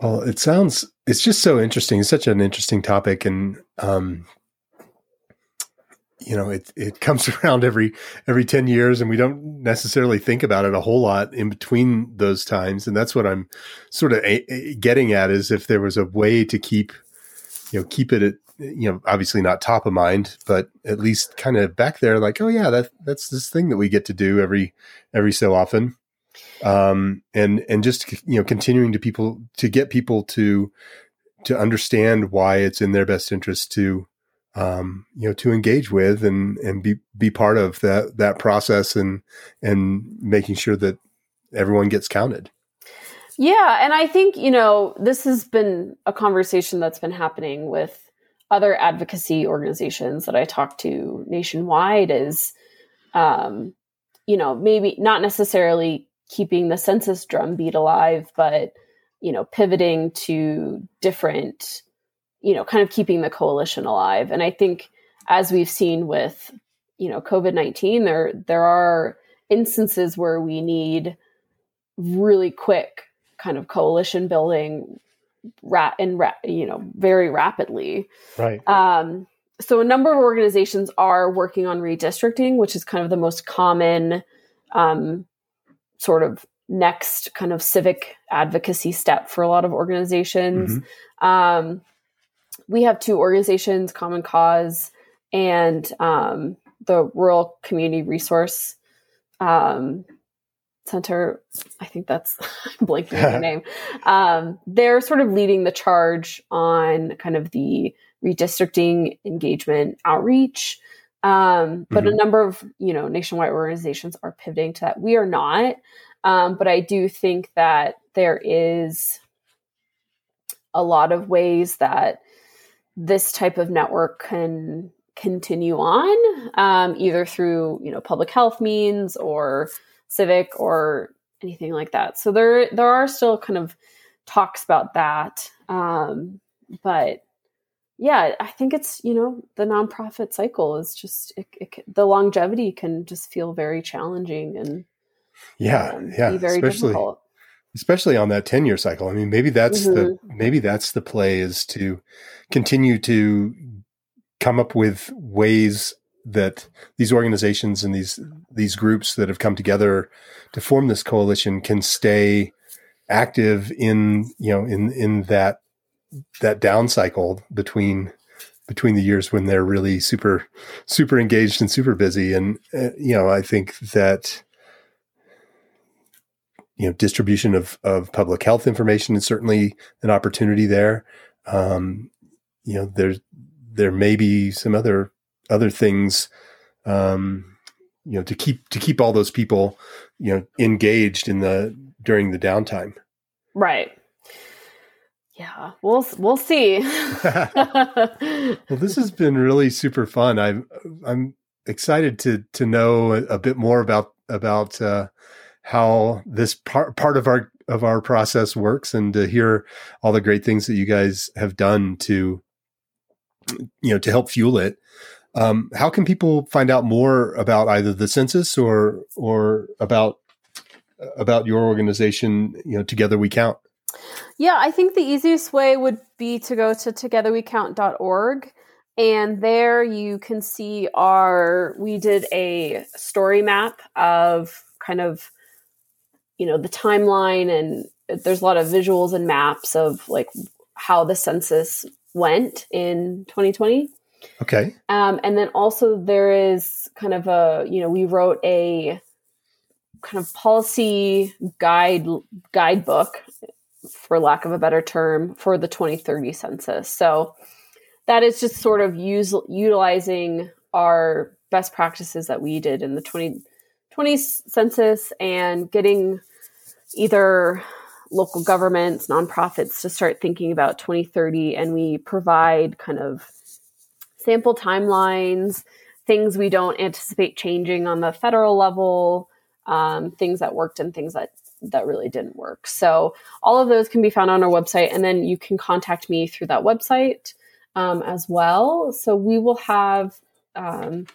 Well, it sounds it's just so interesting. It's such an interesting topic, and um, you know, it it comes around every every ten years, and we don't necessarily think about it a whole lot in between those times. And that's what I'm sort of a, a getting at is if there was a way to keep, you know, keep it at you know obviously not top of mind, but at least kind of back there, like oh yeah, that that's this thing that we get to do every every so often, um, and and just you know continuing to people to get people to to understand why it's in their best interest to um, you know, to engage with and and be be part of that that process and and making sure that everyone gets counted. Yeah, and I think you know this has been a conversation that's been happening with other advocacy organizations that I talk to nationwide. Is um, you know maybe not necessarily keeping the census drumbeat alive, but you know pivoting to different you know, kind of keeping the coalition alive. And I think as we've seen with, you know, COVID-19, there there are instances where we need really quick kind of coalition building rat and rat, you know, very rapidly. Right. Um, so a number of organizations are working on redistricting, which is kind of the most common um, sort of next kind of civic advocacy step for a lot of organizations. Mm-hmm. Um, we have two organizations, Common Cause and um, the Rural Community Resource um, Center. I think that's blanking on the name. Um, they're sort of leading the charge on kind of the redistricting engagement outreach. Um, but mm-hmm. a number of you know nationwide organizations are pivoting to that. We are not, um, but I do think that there is a lot of ways that this type of network can continue on, um, either through you know public health means or civic or anything like that. So there there are still kind of talks about that, um, but yeah, I think it's you know the nonprofit cycle is just it, it, the longevity can just feel very challenging and yeah, um, yeah, very especially, difficult. Especially on that ten year cycle. I mean, maybe that's mm-hmm. the maybe that's the play is to continue to come up with ways that these organizations and these these groups that have come together to form this coalition can stay active in you know in in that that down cycle between between the years when they're really super super engaged and super busy and uh, you know i think that you know distribution of of public health information is certainly an opportunity there. Um, you know there's there may be some other other things um, you know to keep to keep all those people you know engaged in the during the downtime. Right. Yeah. We'll we'll see. Well this has been really super fun. I'm i'm excited to to know a, bit more about about uh, how this part part of our of our process works and to hear all the great things that you guys have done to you know to help fuel it. Um, how can people find out more about either the census or or about about your organization you know together we count? Yeah, I think the easiest way would be to go to togetherwecount.org and there you can see our we did a story map of kind of you know the timeline and there's a lot of visuals and maps of like how the census went in 2020 okay um, and then also there is kind of a you know we wrote a kind of policy guide guidebook for lack of a better term, for the 2030 census. So that is just sort of use, utilizing our best practices that we did in the 2020 census and getting either local governments, nonprofits to start thinking about 2030. And we provide kind of sample timelines, things we don't anticipate changing on the federal level, um, things that worked and things that that really didn't work. So all of those can be found on our website, and then you can contact me through that website um, as well. So we will have um,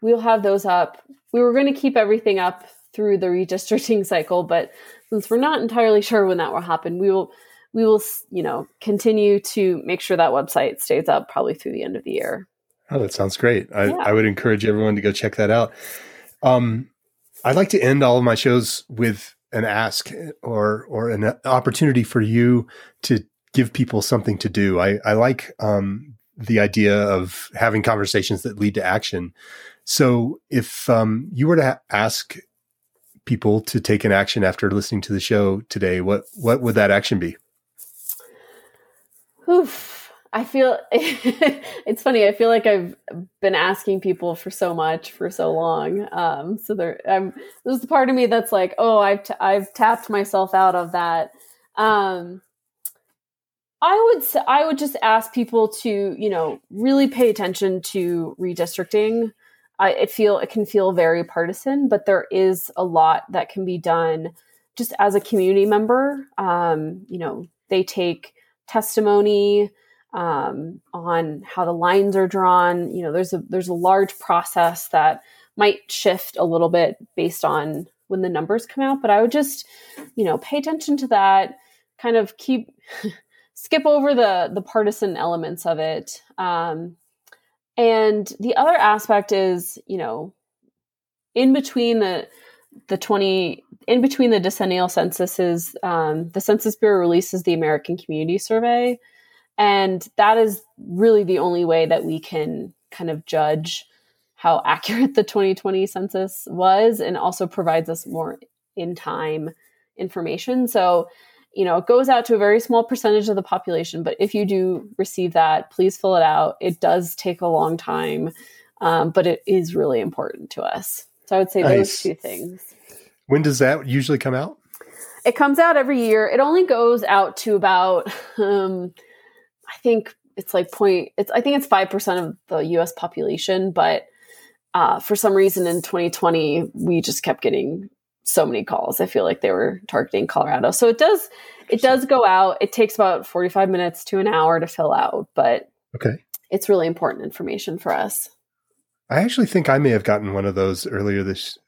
we'll have those up. We were going to keep everything up through the redistricting cycle, but since we're not entirely sure when that will happen, we will we will you know continue to make sure that website stays up probably through the end of the year. Oh, that sounds great. I, yeah. I would encourage everyone to go check that out. Um, I'd like to end all of my shows with an ask or or an opportunity for you to give people something to do. I, I like um, the idea of having conversations that lead to action. So if um, you were to ask people to take an action after listening to the show today, what what would that action be? Oof. I feel it's funny. I feel like I've been asking people for so much for so long. Um, so there, I'm, there's the part of me that's like, oh, I've t- I've tapped myself out of that. Um, I would I would just ask people to you know really pay attention to redistricting. I it feel it can feel very partisan, but there is a lot that can be done just as a community member. Um, you know, they take testimony um, on how the lines are drawn. You know, there's a there's a large process that might shift a little bit based on when the numbers come out. But I would just, you know, pay attention to that. Kind of keep skip over the the partisan elements of it. Um, and the other aspect is, you know, in between the the 20 in between the decennial censuses, um, the Census Bureau releases the American Community Survey, and that is really the only way that we can kind of judge how accurate the 2020 census was, and also provides us more in time information. So, you know, it goes out to a very small percentage of the population, but if you do receive that, please fill it out. It does take a long time, um, but it is really important to us. So I would say nice. those two things. When does that usually come out? It comes out every year. It only goes out to about, um, I think it's like point. It's I think it's five percent of the U.S. population, but uh, for some reason in 2020 we just kept getting so many calls. I feel like they were targeting Colorado. So it does it does go out. It takes about 45 minutes to an hour to fill out, but okay. It's really important information for us. I actually think I may have gotten one of those earlier this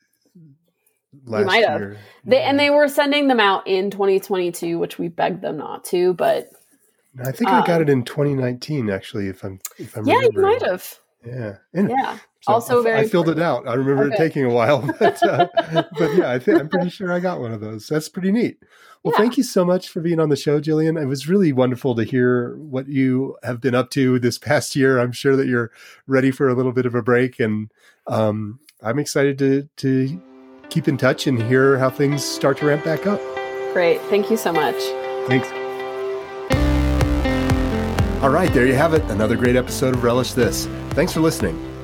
last you might year. Have. They, and they were sending them out in 2022, which we begged them not to, but I think um, I got um, it in 2019 actually if I'm if I'm Yeah, you might have. Yeah. And yeah. So also, I, very. I filled it out. I remember okay. it taking a while, but uh, but yeah, I think I'm pretty sure I got one of those. That's pretty neat. Well, yeah. thank you so much for being on the show, Jillian. It was really wonderful to hear what you have been up to this past year. I'm sure that you're ready for a little bit of a break, and um, I'm excited to to keep in touch and hear how things start to ramp back up. Great. Thank you so much. Thanks. All right, there you have it. Another great episode of Relish This. Thanks for listening.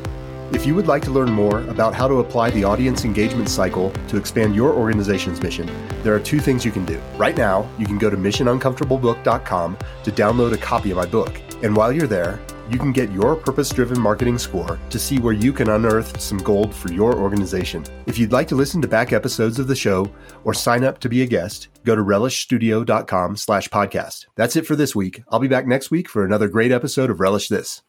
If you would like to learn more about how to apply the audience engagement cycle to expand your organization's mission, there are two things you can do. Right now, you can go to missionuncomfortablebook.com to download a copy of my book. And while you're there, you can get your purpose driven marketing score to see where you can unearth some gold for your organization. If you'd like to listen to back episodes of the show or sign up to be a guest, go to relishstudio.com slash podcast. That's it for this week. I'll be back next week for another great episode of Relish This.